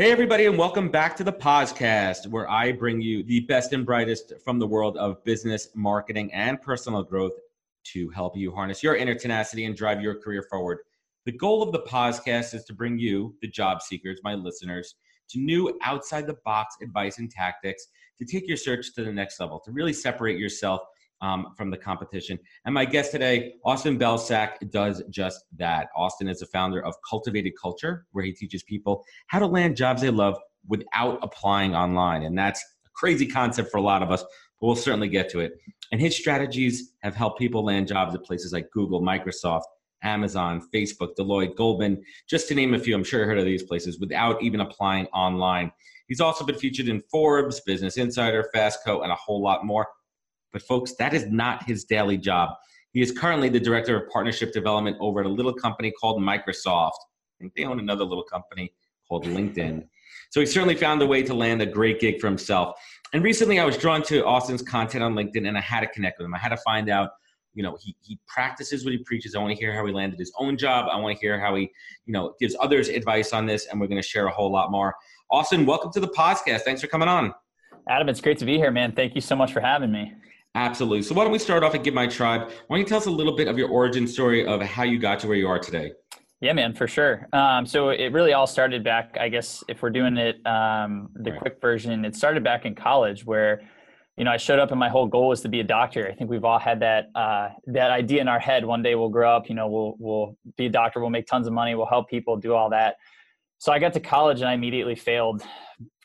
Hey, everybody, and welcome back to the Pozcast, where I bring you the best and brightest from the world of business, marketing, and personal growth to help you harness your inner tenacity and drive your career forward. The goal of the Pozcast is to bring you, the job seekers, my listeners, to new outside the box advice and tactics to take your search to the next level, to really separate yourself um, from the competition. And my guest today, Austin Belcak, does just that. Austin is the founder of Cultivated Culture, where he teaches people how to land jobs they love without applying online. And that's a crazy concept for a lot of us, but we'll certainly get to it. And his strategies have helped people land jobs at places like Google, Microsoft, Amazon, Facebook, Deloitte, Goldman, just to name a few. I'm sure you heard of these places without even applying online. He's also been featured in Forbes, Business Insider, Fastco, and a whole lot more. But, folks, that is not his daily job. He is currently the director of partnership development over at a little company called Microsoft. I think they own another little company called LinkedIn. So he certainly found a way to land a great gig for himself. And recently I was drawn to Austin's content on LinkedIn and I had to connect with him. I had to find out, you know, he, he practices what he preaches. I want to hear how he landed his own job. I want to hear how he, you know, gives others advice on this. And we're going to share a whole lot more. Austin, welcome to the Pozcast. Thanks for coming on. Adam, it's great to be here, man. Thank you so much for having me. Absolutely. So why don't we start off and Give My Tribe? Why don't you tell us a little bit of your origin story of how you got to where you are today? Yeah, man, for sure. Um, so it really all started back, I guess, if we're doing it um, the right. quick version, it started back in college where, you know, I showed up and my whole goal was to be a doctor. I think we've all had that uh, that idea in our head. One day we'll grow up, you know, we'll we'll be a doctor, we'll make tons of money, we'll help people, do all that. So I got to college and I immediately failed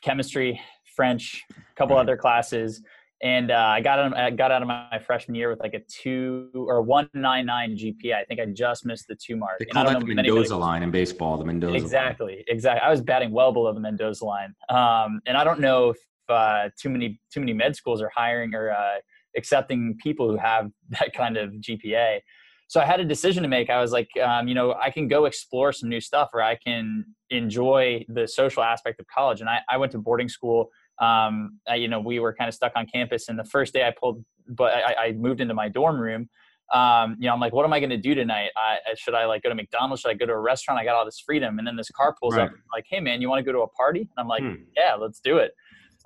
chemistry, French, a couple right. other classes and uh, I got out, I got out of my freshman year with like a two or one nine nine GPA. I think I just missed the two mark. They call that the Mendoza line in baseball. The Mendoza exactly, line. exactly. I was batting well below the Mendoza line, um, and I don't know if uh, too many too many med schools are hiring or uh, accepting people who have that kind of GPA. So I had a decision to make. I was like, um, you know, I can go explore some new stuff, or I can enjoy the social aspect of college. And I, I went to boarding school um, I, you know, we were kind of stuck on campus. And the first day I pulled, but I, I moved into my dorm room. Um, you know, I'm like, what am I going to do tonight? I, should I like go to McDonald's? Should I go to a restaurant? I got all this freedom. And then this car pulls right. up, like, hey man, you want to go to a party? And I'm like, hmm. yeah, let's do it.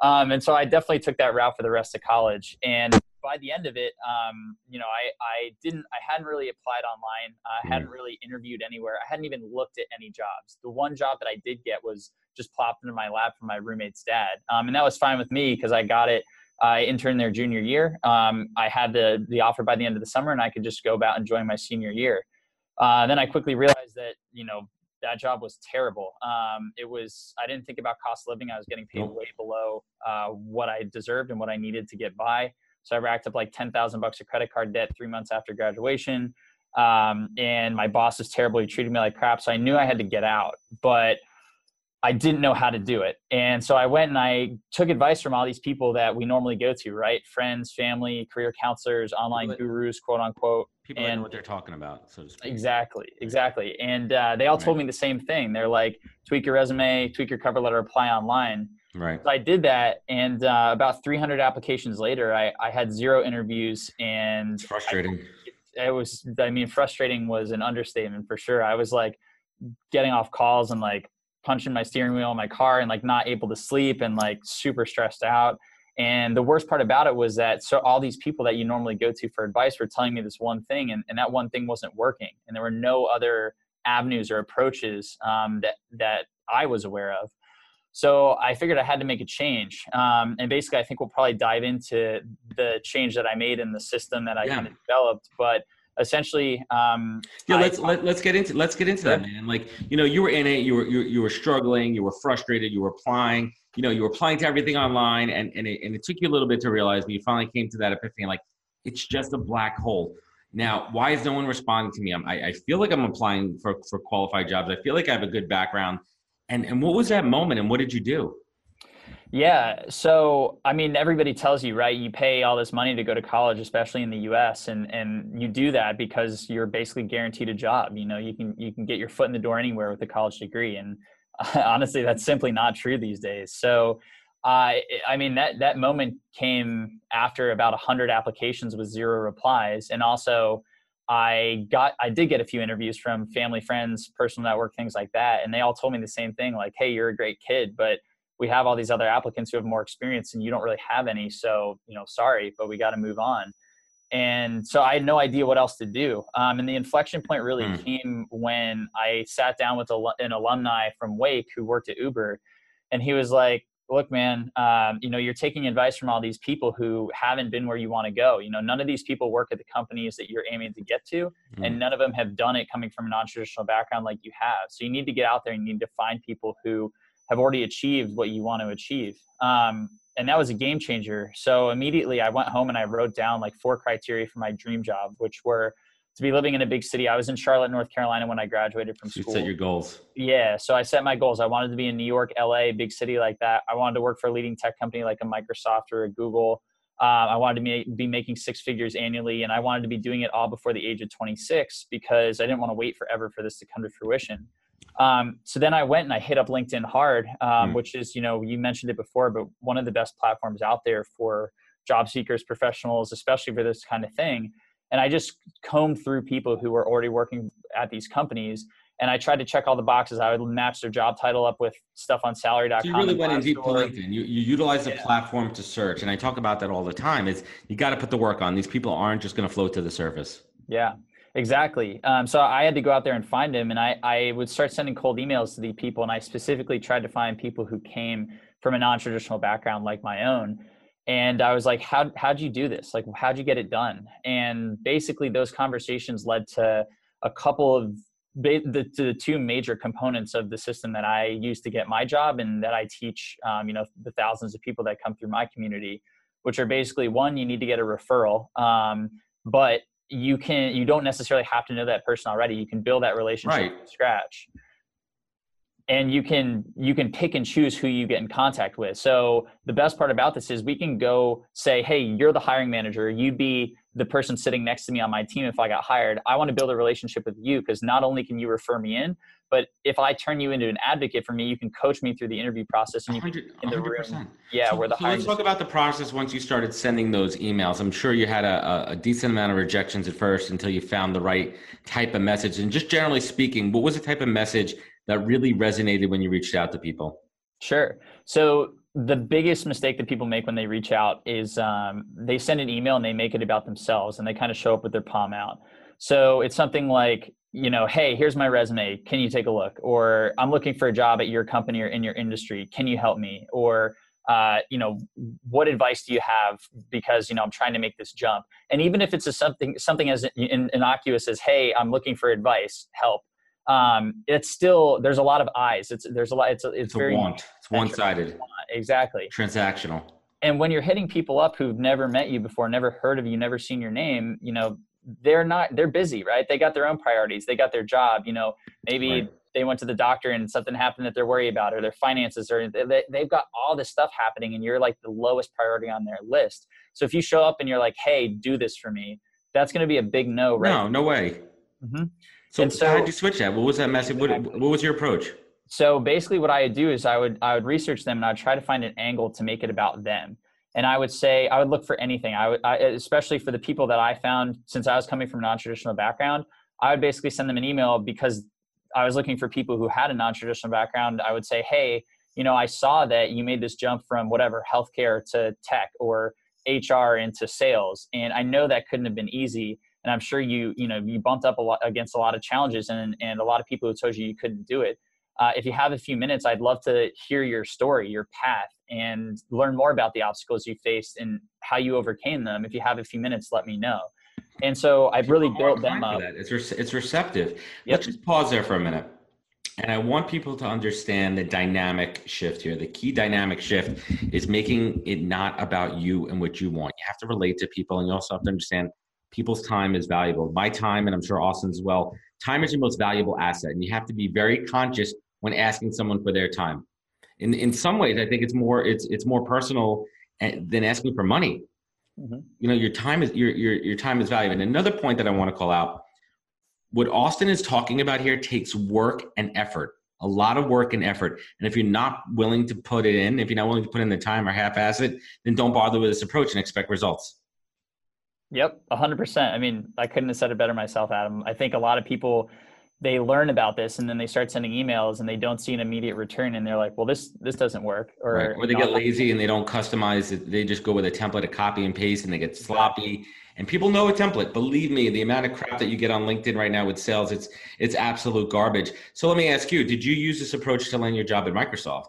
Um, and so I definitely took that route for the rest of college. And by the end of it, um, you know, I, I didn't, I hadn't really applied online. I hadn't really interviewed anywhere. I hadn't even looked at any jobs. The one job that I did get was just plopped into my lap from my roommate's dad. Um, and that was fine with me because I got it. I interned there junior year. Um, I had the, the offer by the end of the summer and I could just go about enjoying my senior year. Uh, then I quickly realized that, you know, that job was terrible. Um, it was, I didn't think about cost of living. I was getting paid way below uh, what I deserved and what I needed to get by. So I racked up like 10,000 bucks of credit card debt three months after graduation. Um, and my boss was terrible. He treated me like crap. So I knew I had to get out, but I didn't know how to do it. And so I went and I took advice from all these people that we normally go to, right? Friends, family, career counselors, online gurus, quote unquote. People and, know what they're talking about, so to speak. Exactly, exactly. And uh, they all right. told me the same thing. They're like, tweak your resume, tweak your cover letter, apply online. Right. So I did that, and uh, about 300 applications later, I, I had zero interviews, and it's frustrating. I, it was, I mean, frustrating was an understatement for sure. I was like getting off calls and like punching my steering wheel in my car and like not able to sleep and like super stressed out. And the worst part about it was that so all these people that you normally go to for advice were telling me this one thing, and, and that one thing wasn't working, and there were no other avenues or approaches um, that that I was aware of. So I figured I had to make a change. Um, and basically, I think we'll probably dive into the change that I made in the system that I yeah. kind of developed. But essentially, um, yeah, let's I, let, us let us get into let's get into that, man. Like you know, you were in it, you were you, you were struggling, you were frustrated, you were applying, you know, you were applying to everything online, and and it, and it took you a little bit to realize, but you finally came to that epiphany, like it's just a black hole. Now, why is no one responding to me? I'm, I, I feel like I'm applying for, for qualified jobs. I feel like I have a good background. And and what was that moment and what did you do? Yeah. So, I mean, everybody tells you, right? You pay all this money to go to college, especially in the U.S., and and you do that because you're basically guaranteed a job. You know, you can you can get your foot in the door anywhere with a college degree, and honestly, that's simply not true these days. So, I I mean that that moment came after about hundred applications with zero replies, and also I got I did get a few interviews from family, friends, personal network, things like that, and they all told me the same thing, like, "Hey, you're a great kid, but." We have all these other applicants who have more experience and you don't really have any so you know sorry but we got to move on and so i had no idea what else to do um, and the inflection point really mm. came when i sat down with a, an alumni from wake who worked at uber and he was like look man um, you know you're taking advice from all these people who haven't been where you want to go you know none of these people work at the companies that you're aiming to get to mm. and none of them have done it coming from a non-traditional background like you have so you need to get out there and you need to find people who have already achieved what you want to achieve. Um, and that was a game changer. So immediately I went home and I wrote down like four criteria for my dream job, which were to be living in a big city. I was in Charlotte, North Carolina when I graduated from school. You set your goals. Yeah. So I set my goals. I wanted to be in New York, LA, big city like that. I wanted to work for a leading tech company like a Microsoft or a Google. Uh, I wanted to be making six figures annually, and I wanted to be doing it all before the age of 26 because I didn't want to wait forever for this to come to fruition. Um, so then I went and I hit up LinkedIn hard, um, mm. which is, you know, you mentioned it before, but one of the best platforms out there for job seekers, professionals, especially for this kind of thing. And I just combed through people who were already working at these companies. And I tried to check all the boxes. I would match their job title up with stuff on salary.com. So you really went in deep to LinkedIn. You, you utilize the yeah. platform to search. And I talk about that all the time. Is you got to put the work on. These people aren't just going to float to the surface. Yeah. Exactly. Um, so I had to go out there and find him, and I, I would start sending cold emails to the people, and I specifically tried to find people who came from a non-traditional background like my own. And I was like, how how'd you do this? Like, how'd you get it done? And basically, those conversations led to a couple of the, the two major components of the system that I use to get my job and that I teach, um, you know, the thousands of people that come through my community, which are basically one, you need to get a referral. Um, but you can you don't necessarily have to know that person already. You can build that relationship right. from scratch. And you can you can pick and choose who you get in contact with. So the best part about this is we can go say hey you're the hiring manager. You'd be the person sitting next to me on my team if i got hired. I want to build a relationship with you because not only can you refer me in but if I turn you into an advocate for me, you can coach me through the interview process and you can in the room. Yeah, so, where the so let's talk about the process once you started sending those emails. I'm sure you had a, a, decent amount of rejections at first until you found the right type of message. And just generally speaking, what was the type of message that really resonated when you reached out to people? Sure. So the biggest mistake that people make when they reach out is um, they send an email and they make it about themselves and they kind of show up with their palm out. So it's something like, you know, hey, here's my resume. Can you take a look? Or I'm looking for a job at your company or in your industry. Can you help me? Or uh, you know, what advice do you have? Because you know, I'm trying to make this jump. And even if it's a something something as innocuous as, hey, I'm looking for advice, help. Um, it's still there's a lot of eyes. It's there's a lot. It's it's, it's very a want. It's one sided. Exactly. Transactional. And when you're hitting people up who've never met you before, never heard of you, never seen your name, you know, they're not they're busy right? They got their own priorities they got their job you know maybe right. they went to the doctor and something happened that they're worried about or their finances or they, they've got all this stuff happening and you're like the lowest priority on their list. So if you show up and you're like hey do this for me that's going to be a big no right? No no way. Mm-hmm. so, so how did you switch that? What was that message? What, what was your approach? So basically what i would do is i would i would research them and i'd try to find an angle to make it about them and I would say I would look for anything. I would, I, especially for the people that I found, since I was coming from a non-traditional background, I would basically send them an email because I was looking for people who had a non-traditional background. I would say, hey, you know, I saw that you made this jump from whatever healthcare to tech or HR into sales, and I know that couldn't have been easy. And I'm sure you, you know, you bumped up a lot against a lot of challenges, and and a lot of people who told you you couldn't do it. Uh, if you have a few minutes, I'd love to hear your story, your path, and learn more about the obstacles you faced and how you overcame them. If you have a few minutes, let me know. And so I've really built them up. It's, re- it's receptive. Yep. Let's just pause there for a minute. And I want people to understand the dynamic shift here. The key dynamic shift is making it not about you and what you want. You have to relate to people, and you also have to understand people's time is valuable. My time, and I'm sure Austin's as well, time is your most valuable asset. And you have to be very conscious when asking someone for their time. In in some ways i think it's more it's it's more personal eh, than asking for money mm-hmm. you know your time is your, your your time is valuable and another point that i want to call out what austin is talking about here takes work and effort a lot of work and effort and if you're not willing to put it in if you're not willing to put in the time or half-ass it then don't bother with this approach and expect results Yep, 100%. I mean, I couldn't have said it better myself, Adam. I think a lot of people they learn about this and then they start sending emails and they don't see an immediate return and they're like, "Well, this this doesn't work." Or right. or they get lazy and they don't customize it. They just go with a template, a copy and paste and they get sloppy. And people know a template. Believe me, the amount of crap that you get on LinkedIn right now with sales, it's it's absolute garbage. So let me ask you, did you use this approach to land your job at Microsoft?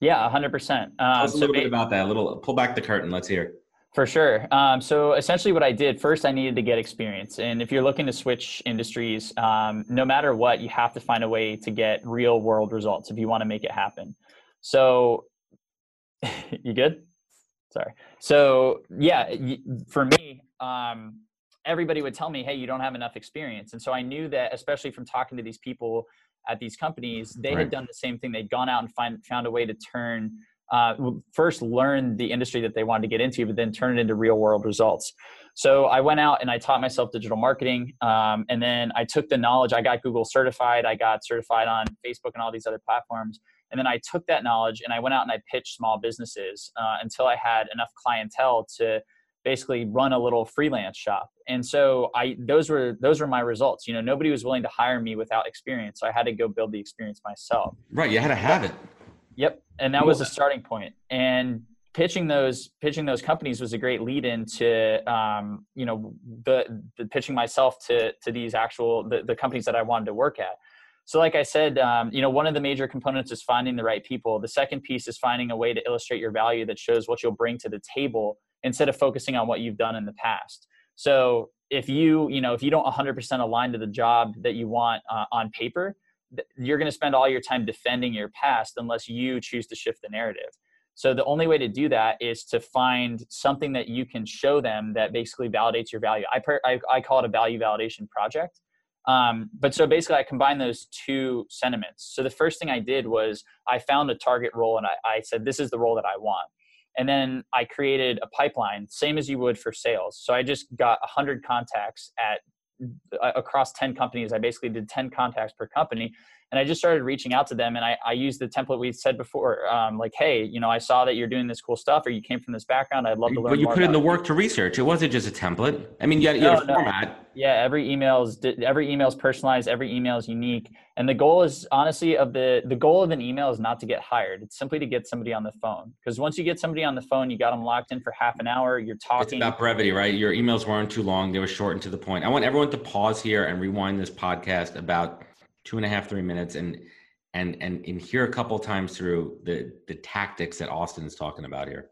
Yeah, 100%. Um, Tell us a little so bit about that. A little pull back the curtain. Let's hear. For sure. Um, so essentially, what I did first, I needed to get experience. And if you're looking to switch industries, um, no matter what, you have to find a way to get real world results if you want to make it happen. So, you good? Sorry. So, yeah, for me, um, everybody would tell me, hey, you don't have enough experience. And so I knew that, especially from talking to these people at these companies, they right. had done the same thing. They'd gone out and find, found a way to turn uh, first learn the industry that they wanted to get into, but then turn it into real world results. So I went out and I taught myself digital marketing. Um, and then I took the knowledge, I got Google certified, I got certified on Facebook and all these other platforms. And then I took that knowledge and I went out and I pitched small businesses uh, until I had enough clientele to basically run a little freelance shop. And so I those were those were my results. You know, nobody was willing to hire me without experience. So I had to go build the experience myself. Right. You had to have it. Yep, and that was a starting point. And pitching those pitching those companies was a great lead into um, you know the, the pitching myself to to these actual the, the companies that I wanted to work at. So, like I said, um, you know, one of the major components is finding the right people. The second piece is finding a way to illustrate your value that shows what you'll bring to the table instead of focusing on what you've done in the past. So, if you, you know, if you don't 100% align to the job that you want uh, on paper, you're going to spend all your time defending your past unless you choose to shift the narrative. So the only way to do that is to find something that you can show them that basically validates your value. I, per, I, I call it a value validation project. Um, but so basically, I combined those two sentiments. So the first thing I did was I found a target role and I, I said, this is the role that I want. And then I created a pipeline, same as you would for sales. So I just got 100 contacts at across 10 companies. I basically did 10 contacts per company. And I just started reaching out to them. And I, I used the template we said before, um, like, hey, you know, I saw that you're doing this cool stuff or you came from this background. I'd love to learn But you put in the work to research. It wasn't just a template. I mean, you had, you had no, a format. No. Yeah, every email is every email is personalized. Every email is unique. And the goal is honestly of the the goal of an email is not to get hired. It's simply to get somebody on the phone. Because once you get somebody on the phone, you got them locked in for half an hour. You're talking. It's about brevity, right? Your emails weren't too long; they were short and to the point. I want everyone to pause here and rewind this podcast about two and a half, three minutes, and and and hear a couple times through the the tactics that Austin is talking about here.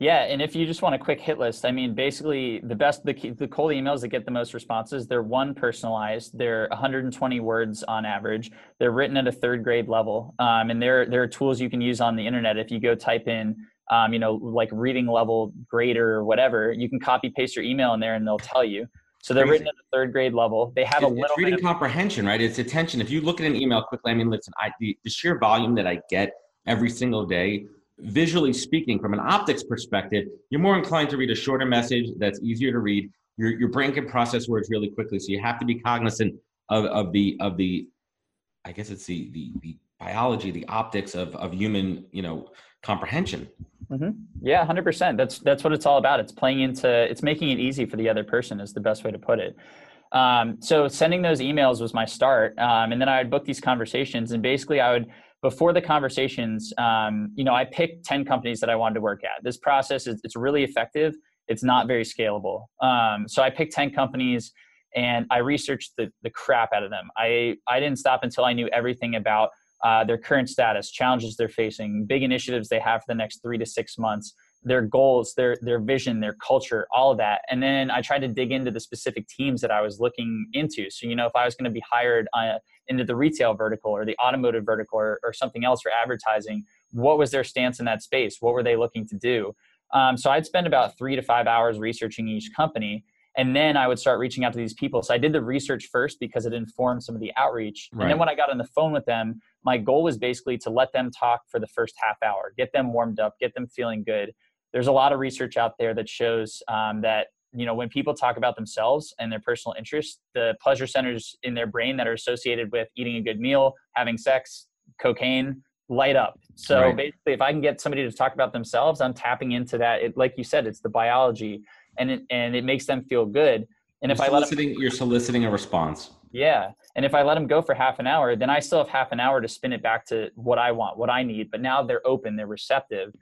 Yeah, and if you just want a quick hit list, I mean, basically the best, the, the cold emails that get the most responses, they're one personalized, they're 120 words on average, they're written at a third grade level, um, and there there are tools you can use on the internet. If you go type in, um, you know, like reading level grader or whatever, you can copy paste your email in there, and they'll tell you. So they're written at the third grade level. They have it's, a little it's reading of- comprehension, right? It's attention. If you look at an email quickly, I mean, listen, I, the, the sheer volume that I get every single day visually speaking, from an optics perspective, you're more inclined to read a shorter message that's easier to read. Your, your brain can process words really quickly, so you have to be cognizant of, of the of the, I guess it's the the, the biology, the optics of of human, you know, comprehension. Mm-hmm. Yeah, hundred percent. That's that's what it's all about. It's playing into, it's making it easy for the other person is the best way to put it. Um, so sending those emails was my start, um, and then I would book these conversations, and basically I would before the conversations, um, you know, I picked 10 companies that I wanted to work at. This process is it's really effective. It's not very scalable. Um, so I picked 10 companies and I researched the, the crap out of them. I, I didn't stop until I knew everything about uh, their current status, challenges they're facing, big initiatives they have for the next three to six months, their goals, their their vision, their culture, all of that. And then I tried to dig into the specific teams that I was looking into. So you know, if I was going to be hired uh, into the retail vertical or the automotive vertical or, or, something else for advertising, what was their stance in that space? What were they looking to do? Um, so I'd spend about three to five hours researching each company. And then I would start reaching out to these people. So I did the research first because it informed some of the outreach. Right. And then when I got on the phone with them, my goal was basically to let them talk for the first half hour, get them warmed up, get them feeling good. There's a lot of research out there that shows um, that you know when people talk about themselves and their personal interests, the pleasure centers in their brain that are associated with eating a good meal, having sex, cocaine, light up. So right. basically, if I can get somebody to talk about themselves, I'm tapping into that. It, like you said, it's the biology and it and it makes them feel good. And you're if I let them, you're soliciting a response. Yeah, and if I let them go for half an hour, then I still have half an hour to spin it back to what I want, what I need. But now they're open, they're receptive.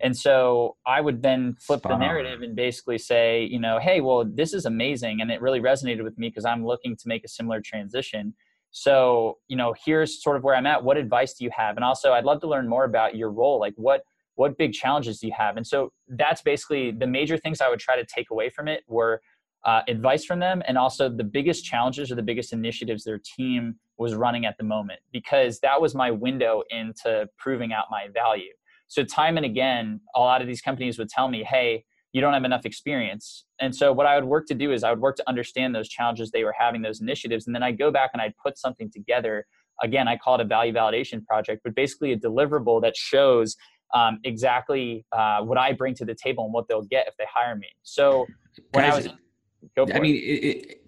And so I would then flip the narrative and basically say, you know, hey, well, this is amazing. And it really resonated with me because I'm looking to make a similar transition. So, you know, here's sort of where I'm at. What advice do you have? And also, I'd love to learn more about your role. Like, what what big challenges do you have? And so that's basically the major things i would try to take away from it were uh, advice from them and also the biggest challenges or the biggest initiatives their team was running at the moment because that was my window into proving out my value. So time and again a lot of these companies would tell me hey you don't have enough experience. And so what i would work to do is i would work to understand those challenges they were having those initiatives and then i'd go back and i'd put something together. Again i call it a value validation project but basically a deliverable that shows um, exactly uh, what I bring to the table and what they'll get if they hire me. So when Guys, I was, I mean, it, it,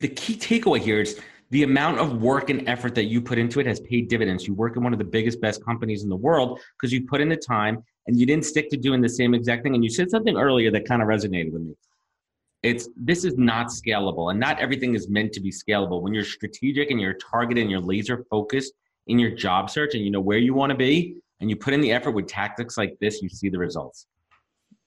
the key takeaway here is the amount of work and effort that you put into it has paid dividends. You work in one of the biggest, best companies in the world because you put in the time and you didn't stick to doing the same exact thing. And you said something earlier that kind of resonated with me. It's this is not scalable, and not everything is meant to be scalable. When you're strategic and you're targeted and you're laser focused in your job search and you know where you want to be, and you put in the effort with tactics like this, you see the results.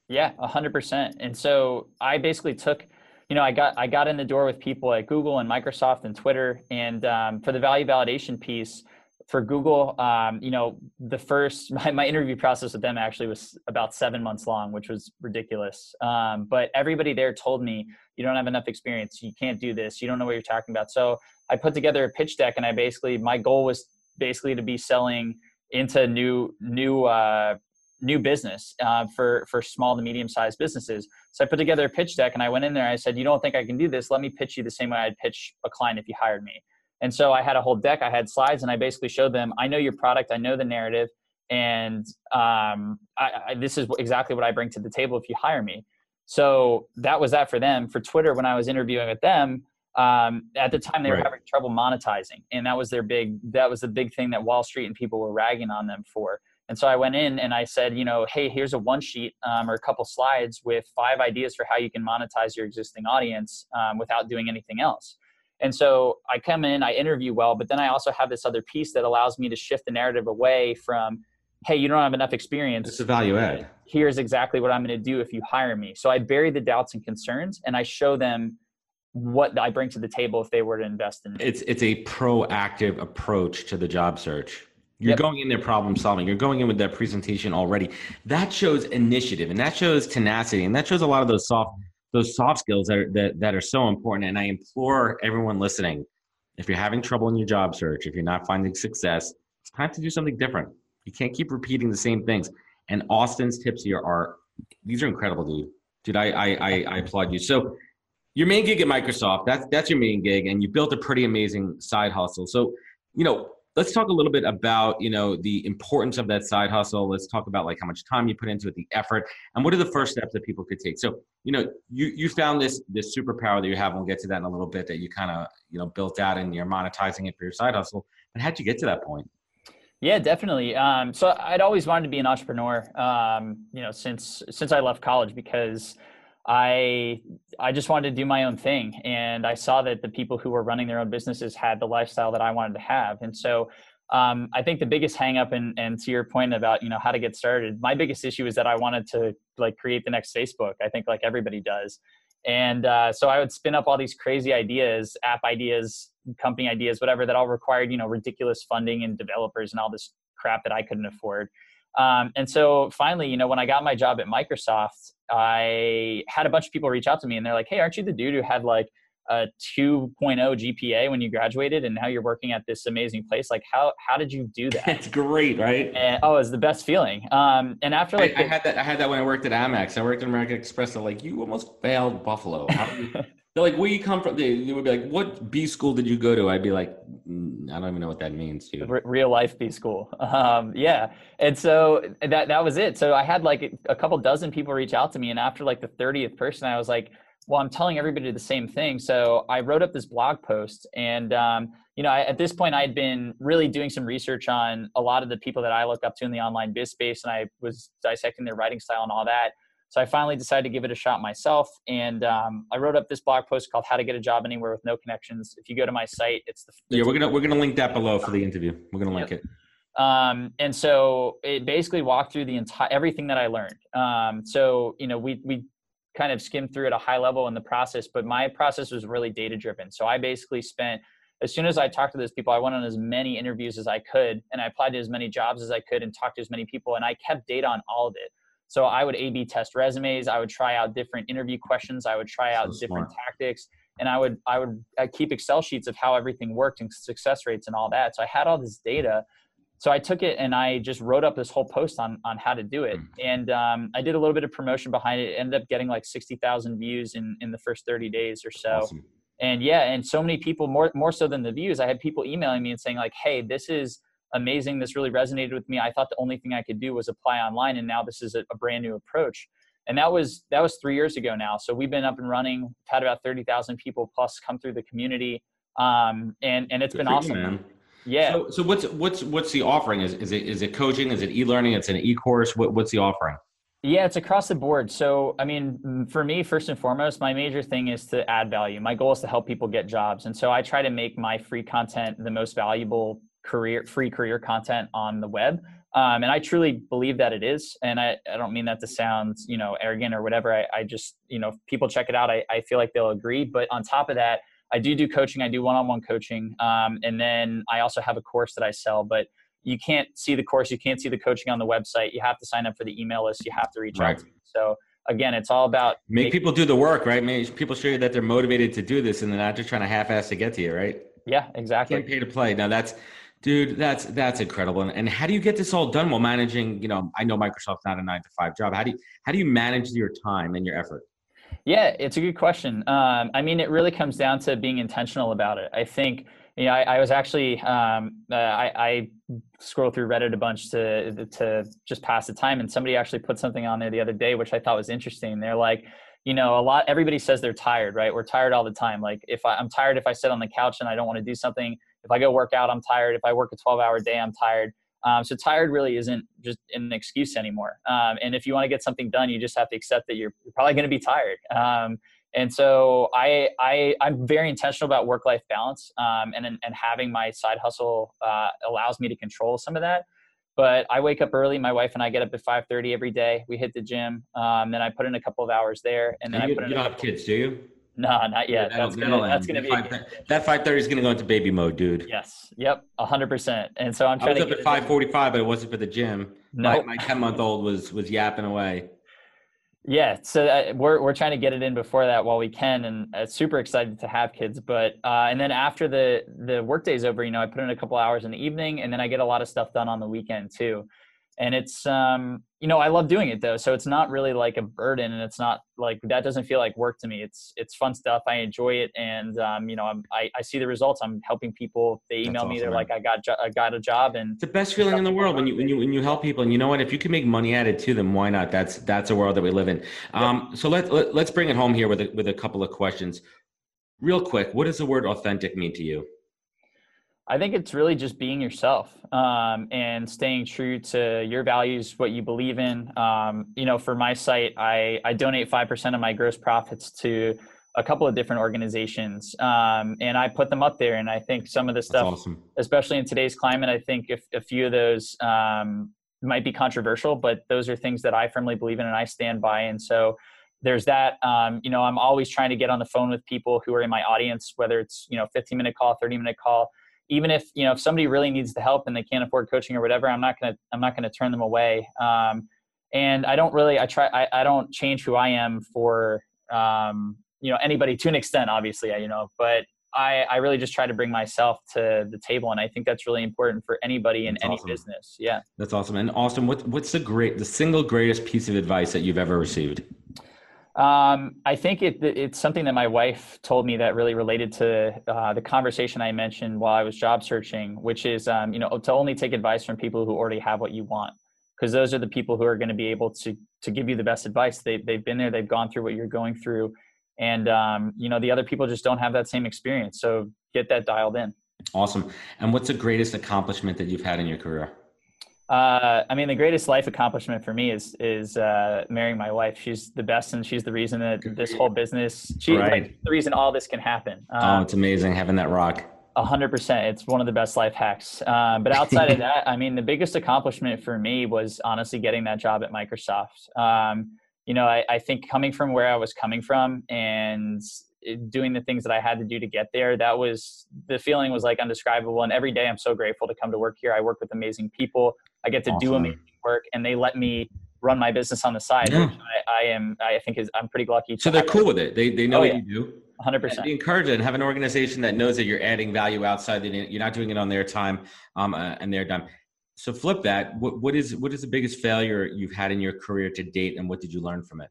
Yeah, a hundred percent. And so I basically took, you know, I got I got in the door with people at Google and Microsoft and Twitter, and um, for the value validation piece for Google, um, you know, the first my, my interview process with them actually was about seven months long, which was ridiculous. Um, but everybody there told me you don't have enough experience, you can't do this, you don't know what you're talking about. So I put together a pitch deck, and I basically my goal was basically to be selling into new new uh, new business uh, for for small to medium sized businesses. So I put together a pitch deck and I went in there. I said, "You don't think I can do this? Let me pitch you the same way I'd pitch a client if you hired me." And so I had a whole deck. I had slides, and I basically showed them, "I know your product. I know the narrative, and um, I, I, this is exactly what I bring to the table if you hire me." So that was that for them. For Twitter, when I was interviewing with them, um, at the time they were having trouble monetizing and that was their big that was the big thing that wall street and people were ragging on them for. And so i went in and i said you know hey here's a one sheet um, or a couple slides with five ideas for how you can monetize your existing audience um, without doing anything else. And so i come in i interview well but then i also have this other piece that allows me to shift the narrative away from hey you don't have enough experience. It's a value add. Here's exactly what i'm going to do if you hire me. So i bury the doubts and concerns and i show them what I bring to the table if they were to invest in me. It's it's a proactive approach to the job search. You're yep. going in there problem solving. You're going in with that presentation already. That shows initiative and that shows tenacity and that shows a lot of those soft those soft skills that are, that, that are so important. And I implore everyone listening, if you're having trouble in your job search, if you're not finding success, it's time to do something different. You can't keep repeating the same things. And Austin's tips here are these are incredible, dude. Dude, I I, I, I applaud you. So your main gig at Microsoft, that's that's your main gig, and you built a pretty amazing side hustle. So, you know, let's talk a little bit about you know the importance of that side hustle. Let's talk about like how much time you put into it, the effort, and what are the first steps that people could take. So, you know, you you found this this superpower that you have. We'll get to that in a little bit. That you kind of you know built out and you're monetizing it for your side hustle. But how'd you get to that point? Yeah, definitely. Um, so I'd always wanted to be an entrepreneur. Um, you know, since since I left college because I I just wanted to do my own thing, and I saw that the people who were running their own businesses had the lifestyle that I wanted to have, and so um, I think the biggest hangup, and and to your point about you know how to get started, my biggest issue is that I wanted to like create the next Facebook. I think like everybody does, and uh, so I would spin up all these crazy ideas, app ideas, company ideas, whatever that all required you know ridiculous funding and developers and all this crap that I couldn't afford. Um, and so finally, you know, when I got my job at Microsoft, I had a bunch of people reach out to me and they're like, "Hey, aren't you the dude who had like a 2.0 GPA when you graduated and now you're working at this amazing place. Like how how did you do that? That's great, right? And, oh, it's the best feeling. Um, and after like I, I, had that I had that when I worked at Amex. I worked at American Express. They're like, you almost failed Buffalo. Like, where you come from? They, they, would be like, what B school did you go to? I'd be like, mm, I don't even know what that means, real life B school. Um, yeah. And so that, that was it. So I had like a couple dozen people reach out to me. And after like the 30th person, I was like, well, I'm telling everybody the same thing. So I wrote up this blog post and, um, you know, I, at this point I had been really doing some research on a lot of the people that I look up to in the online biz space. And I was dissecting their writing style and all that. So I finally decided to give it a shot myself, and um, I wrote up this blog post called "How to Get a Job Anywhere with No Connections." If you go to my site, it's the yeah. We're gonna we're gonna link that below for the interview. We're gonna link yep. it. Um, and so it basically walked through the entire everything that I learned. Um, so you know, we we kind of skimmed through at a high level in the process, but my process was really data driven. So I basically spent as soon as I talked to those people, I went on as many interviews as I could, and I applied to as many jobs as I could, and talked to as many people, and I kept data on all of it. So I would A/B test resumes. I would try out different interview questions. I would try out so different tactics, and I would I would I'd keep Excel sheets of how everything worked and success rates and all that. So I had all this data. So I took it and I just wrote up this whole post on on how to do it, mm. and um, I did a little bit of promotion behind it. it ended up getting like sixty thousand views in in the first thirty days or so. Awesome. And yeah, and so many people more more so than the views. I had people emailing me and saying like, "Hey, this is." Amazing. This really resonated with me. I thought the only thing I could do was apply online, and now this is a, a brand new approach. And that was that was three years ago now. So we've been up and running. We've Had about thirty thousand people plus come through the community, um, and and it's Good been awesome. You, yeah. So, so what's what's what's the offering? Is is it is it coaching? Is it e learning? It's an e course. What, what's the offering? Yeah, it's across the board. So, I mean, for me, first and foremost, my major thing is to add value. My goal is to help people get jobs. And so I try to make my free content the most valuable career free career content on the web. Um, and i truly believe that it is and I, I don't mean that to sound you know arrogant or whatever. I, I just you know people check it out I, I feel like they'll agree. But on top of that i do do coaching. I do one-on-one coaching. Um, and then i also have a course that i sell. But you can't see the course. You can't see the coaching on the website. You have to sign up for the email list. You have to reach right. out to me. So again it's all about make people do the work right? Make people show you that they're motivated to do this and they're not just trying to half-ass to get to you right? Yeah exactly. Can't pay to play. Now that's Dude, that's that's incredible. And how do you get this all done while managing? You know, I know Microsoft's not a nine to five job. How do you how do you manage your time and your effort? Yeah, it's a good question. Um, I mean, it really comes down to being intentional about it. I think you know, I, I was actually um, uh, I, I scroll through Reddit a bunch to to just pass the time, and somebody actually put something on there the other day, which I thought was interesting. They're like, you know, a lot everybody says they're tired, right? We're tired all the time. Like if I, I'm tired if I sit on the couch and I don't want to do something if I go work out, I'm tired. If I work a 12 hour day, I'm tired. Um, so tired really isn't just an excuse anymore. Um, and if you want to get something done, you just have to accept that you're, you're probably going to be tired. Um, and so I, I, I'm very intentional about work-life balance, um, and and having my side hustle uh, allows me to control some of that. But I wake up early. My wife and I get up at 5:30 every day. We hit the gym. Um, then I put in a couple of hours there, and then you, I put in. You don't have kids, do you? No, not yet. Yeah, that's gonna, that's gonna be five, that five thirty is gonna go into baby mode, dude. Yes. Yep. hundred percent. And so I'm trying I was to up at five forty five, but it wasn't for the gym. No, nope. my ten month old was was yapping away. Yeah, so uh, we're we're trying to get it in before that while we can, and uh, super excited to have kids. But uh, and then after the the workday's over, you know, I put in a couple hours in the evening, and then I get a lot of stuff done on the weekend too and it's um you know i love doing it though so it's not really like a burden and it's not like that doesn't feel like work to me. It's it's fun stuff. I enjoy it and um you know I'm, I, I see the results. I'm helping people. They email awesome, me they're man. like i got jo- i got a job and it's the best feeling in the world when you when you when you help people and you know what? If you can make money at it to them why not? That's that's a world that we live in. Um so let, let let's bring it home here with a, with a couple of questions. Real quick what does the word authentic mean to you I think it's really just being yourself um, and staying true to your values, what you believe in. Um, you know, for my site, I, I donate 5% of my gross profits to a couple of different organizations um, and I put them up there. And I think some of the stuff, awesome. especially in today's climate, I think if a few of those um, might be controversial, but those are things that I firmly believe in and I stand by. And so, there's that um, you know i'm always trying to get on the phone with people who are in my audience whether it's you know 15 minute call 30 minute call even if you know if somebody really needs the help and they can't afford coaching or whatever i'm not gonna i'm not gonna turn them away um, and i don't really i try I, I don't change who i am for um, you know anybody to an extent, obviously, you know, but I, I really just try to bring myself to the table, and I think that's really important for anybody in that's any awesome. business. Yeah, that's awesome. And Austin, what, what's the great, the single greatest piece of advice that you've ever received? Um, I think it, it's something that my wife told me that really related to uh, the conversation I mentioned while I was job searching, which is um, you know to only take advice from people who already have what you want, because those are the people who are going to be able to to give you the best advice. They they've been there, they've gone through what you're going through, and um, you know the other people just don't have that same experience. So get that dialed in. Awesome. And what's the greatest accomplishment that you've had in your career? Uh, I mean, the greatest life accomplishment for me is is uh, marrying my wife. She's the best, and she's the reason that this whole business. She's right. like, the reason all this can happen. Um, oh, it's amazing having that rock. A hundred percent. It's one of the best life hacks. Um, but outside of that, I mean, the biggest accomplishment for me was honestly getting that job at Microsoft. Um, you know, I, I think coming from where I was coming from and doing the things that I had to do to get there, that was the feeling was like undescribable. And every day I'm so grateful to come to work here. I work with amazing people. I get to awesome. do amazing work and they let me run my business on the side. Yeah. I, I, am, I think is, I'm pretty lucky. So they're cool with it. They, they know oh, what yeah. you do. 100%. Be encourage it and have an organization that knows that you're adding value outside. That you're not doing it on their time um, uh, and their time. So flip that. What, what is what is the biggest failure you've had in your career to date, and what did you learn from it?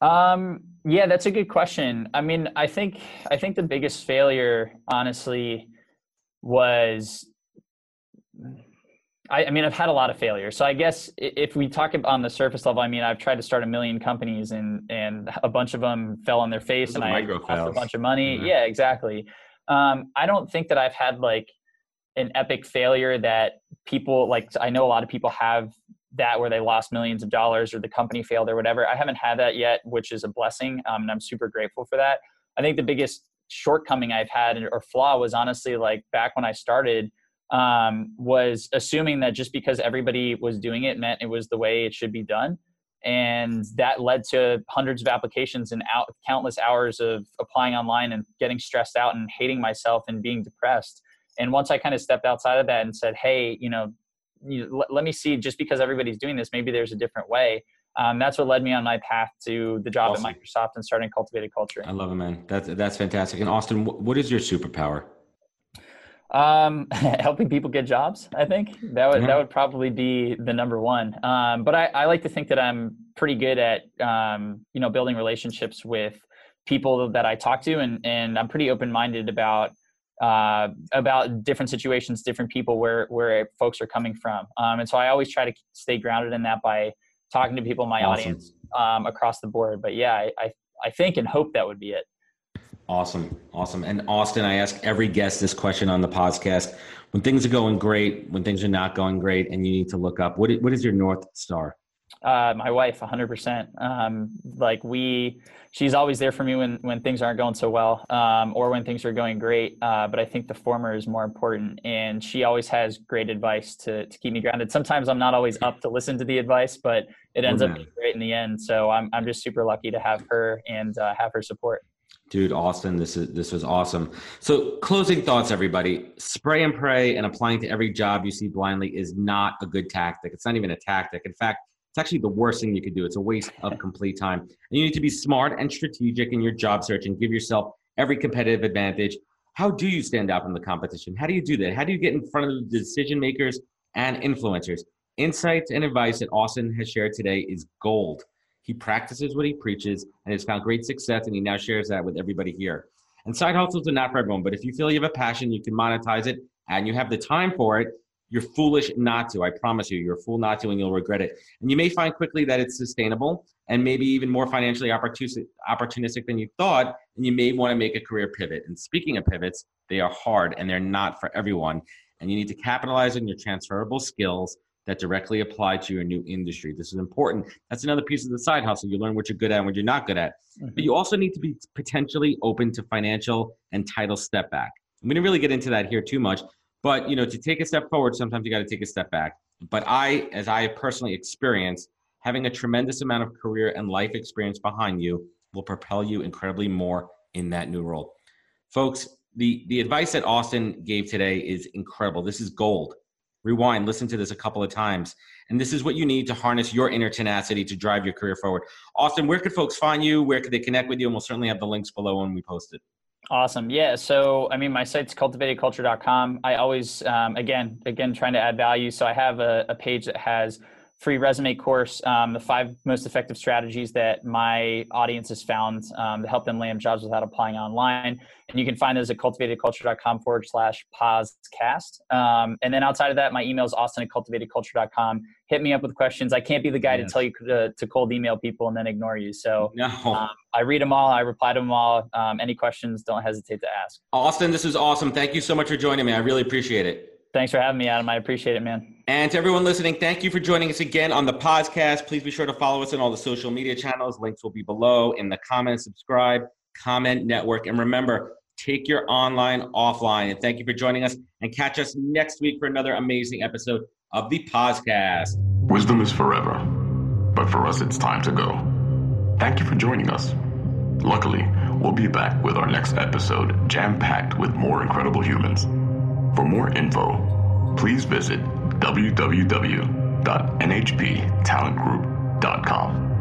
Um, yeah, that's a good question. I mean, I think I think the biggest failure, honestly, was. I, I mean, I've had a lot of failures. So I guess if we talk on the surface level, I mean, I've tried to start a million companies, and and a bunch of them fell on their face, Those and I lost a bunch of money. Mm-hmm. Yeah, exactly. Um, I don't think that I've had like an epic failure that people like. I know a lot of people have that where they lost millions of dollars or the company failed or whatever. I haven't had that yet, which is a blessing, um, and I'm super grateful for that. I think the biggest shortcoming I've had or flaw was honestly like back when I started um, was assuming that just because everybody was doing it meant it was the way it should be done. And that led to hundreds of applications and out, countless hours of applying online and getting stressed out and hating myself and being depressed. And once I kind of stepped outside of that and said, hey, you know, you know, let, let, me see just because everybody's doing this maybe there's a different way. Um, that's what led me on my path to the job awesome. at microsoft and starting cultivated culture. I love it man. That's that's fantastic. And austin what is your superpower? Um, helping people get jobs i think. That would that would probably be the number one. Um, but I, I like to think that i'm pretty good at um, you know building relationships with people that i talk to and and i'm pretty open-minded about uh, about different situations, different people, where where folks are coming from. Um, and so I always try to stay grounded in that by talking to people in my awesome. audience um, across the board. But yeah, I, I, I think and hope that would be it. Awesome, awesome. And Austin, I ask every guest this question on the Pozcast: When things are going great, when things are not going great, and you need to look up, what what is your north star? Uh, my wife, 100%. Um, like we, she's always there for me when when things aren't going so well, um, or when things are going great. Uh, but I think the former is more important, and she always has great advice to to keep me grounded. Sometimes I'm not always up to listen to the advice, but it ends up being great in the end. So I'm I'm just super lucky to have her and uh, have her support. Dude, Austin, this is this was awesome. So, closing thoughts, everybody. Spray and pray and applying to every job you see blindly is not a good tactic. It's not even a tactic. In fact, it's actually the worst thing you could do. It's a waste of complete time. And you need to be smart and strategic in your job search and give yourself every competitive advantage. How do you stand out from the competition? How do you do that? How do you get in front of the decision makers and influencers? Insights and advice that Austin has shared today is gold. He practices what he preaches and has found great success, and he now shares that with everybody here. And side hustles are not for everyone, but if you feel you have a passion, you can monetize it and you have the time for it, you're foolish not to. I promise you, you're a fool not to, and you'll regret it. And you may find quickly that it's sustainable and maybe even more financially opportunistic than you thought. And you may want to make a career pivot. And speaking of pivots, they are hard and they're not for everyone. And you need to capitalize on your transferable skills that directly apply to your new industry. This is important. That's another piece of the side hustle. You learn what you're good at and what you're not good at. Mm-hmm. But you also need to be potentially open to financial and title step back. We didn't really get into that here too much, but you know, to take a step forward, sometimes you got to take a step back. But I, as I personally experienced, having a tremendous amount of career and life experience behind you will propel you incredibly more in that new role. Folks, the the advice that Austin gave today is incredible. This is gold. rewind, listen to this a couple of times. And this is what you need to harness your inner tenacity to drive your career forward. Austin, where could folks find you? Where could they connect with you? And we'll certainly have the links below when we post it. Awesome. Yeah. So, I mean, my site's cultivatedculture.com. I always, um, again, again, trying to add value. So I have a, a page that has free resume course, um, the five most effective strategies that my audience has found um, to help them land jobs without applying online. And you can find those at cultivatedculture.com forward slash podcast. Um, and then outside of that, my email is austin at cultivatedculture.com. Hit me up with questions. I can't be the guy yes. to tell you to, to, cold email people and then ignore you. So no. Um, I read them all. I reply to them all. Um, any questions, don't hesitate to ask. Austin, this is awesome. Thank you so much for joining me. I really appreciate it. Thanks for having me, Adam. I appreciate it, man. And to everyone listening, thank you for joining us again on the Pozcast. Please be sure to follow us on all the social media channels. Links will be below in the comments. Subscribe, comment, network, and remember, take your online offline. And thank you for joining us. And catch us next week for another amazing episode of the Pozcast. Wisdom is forever, but for us, it's time to go. Thank you for joining us. Luckily, we'll be back with our next episode jam packed with more incredible humans. For more info, please visit www.nhptalentgroup.com.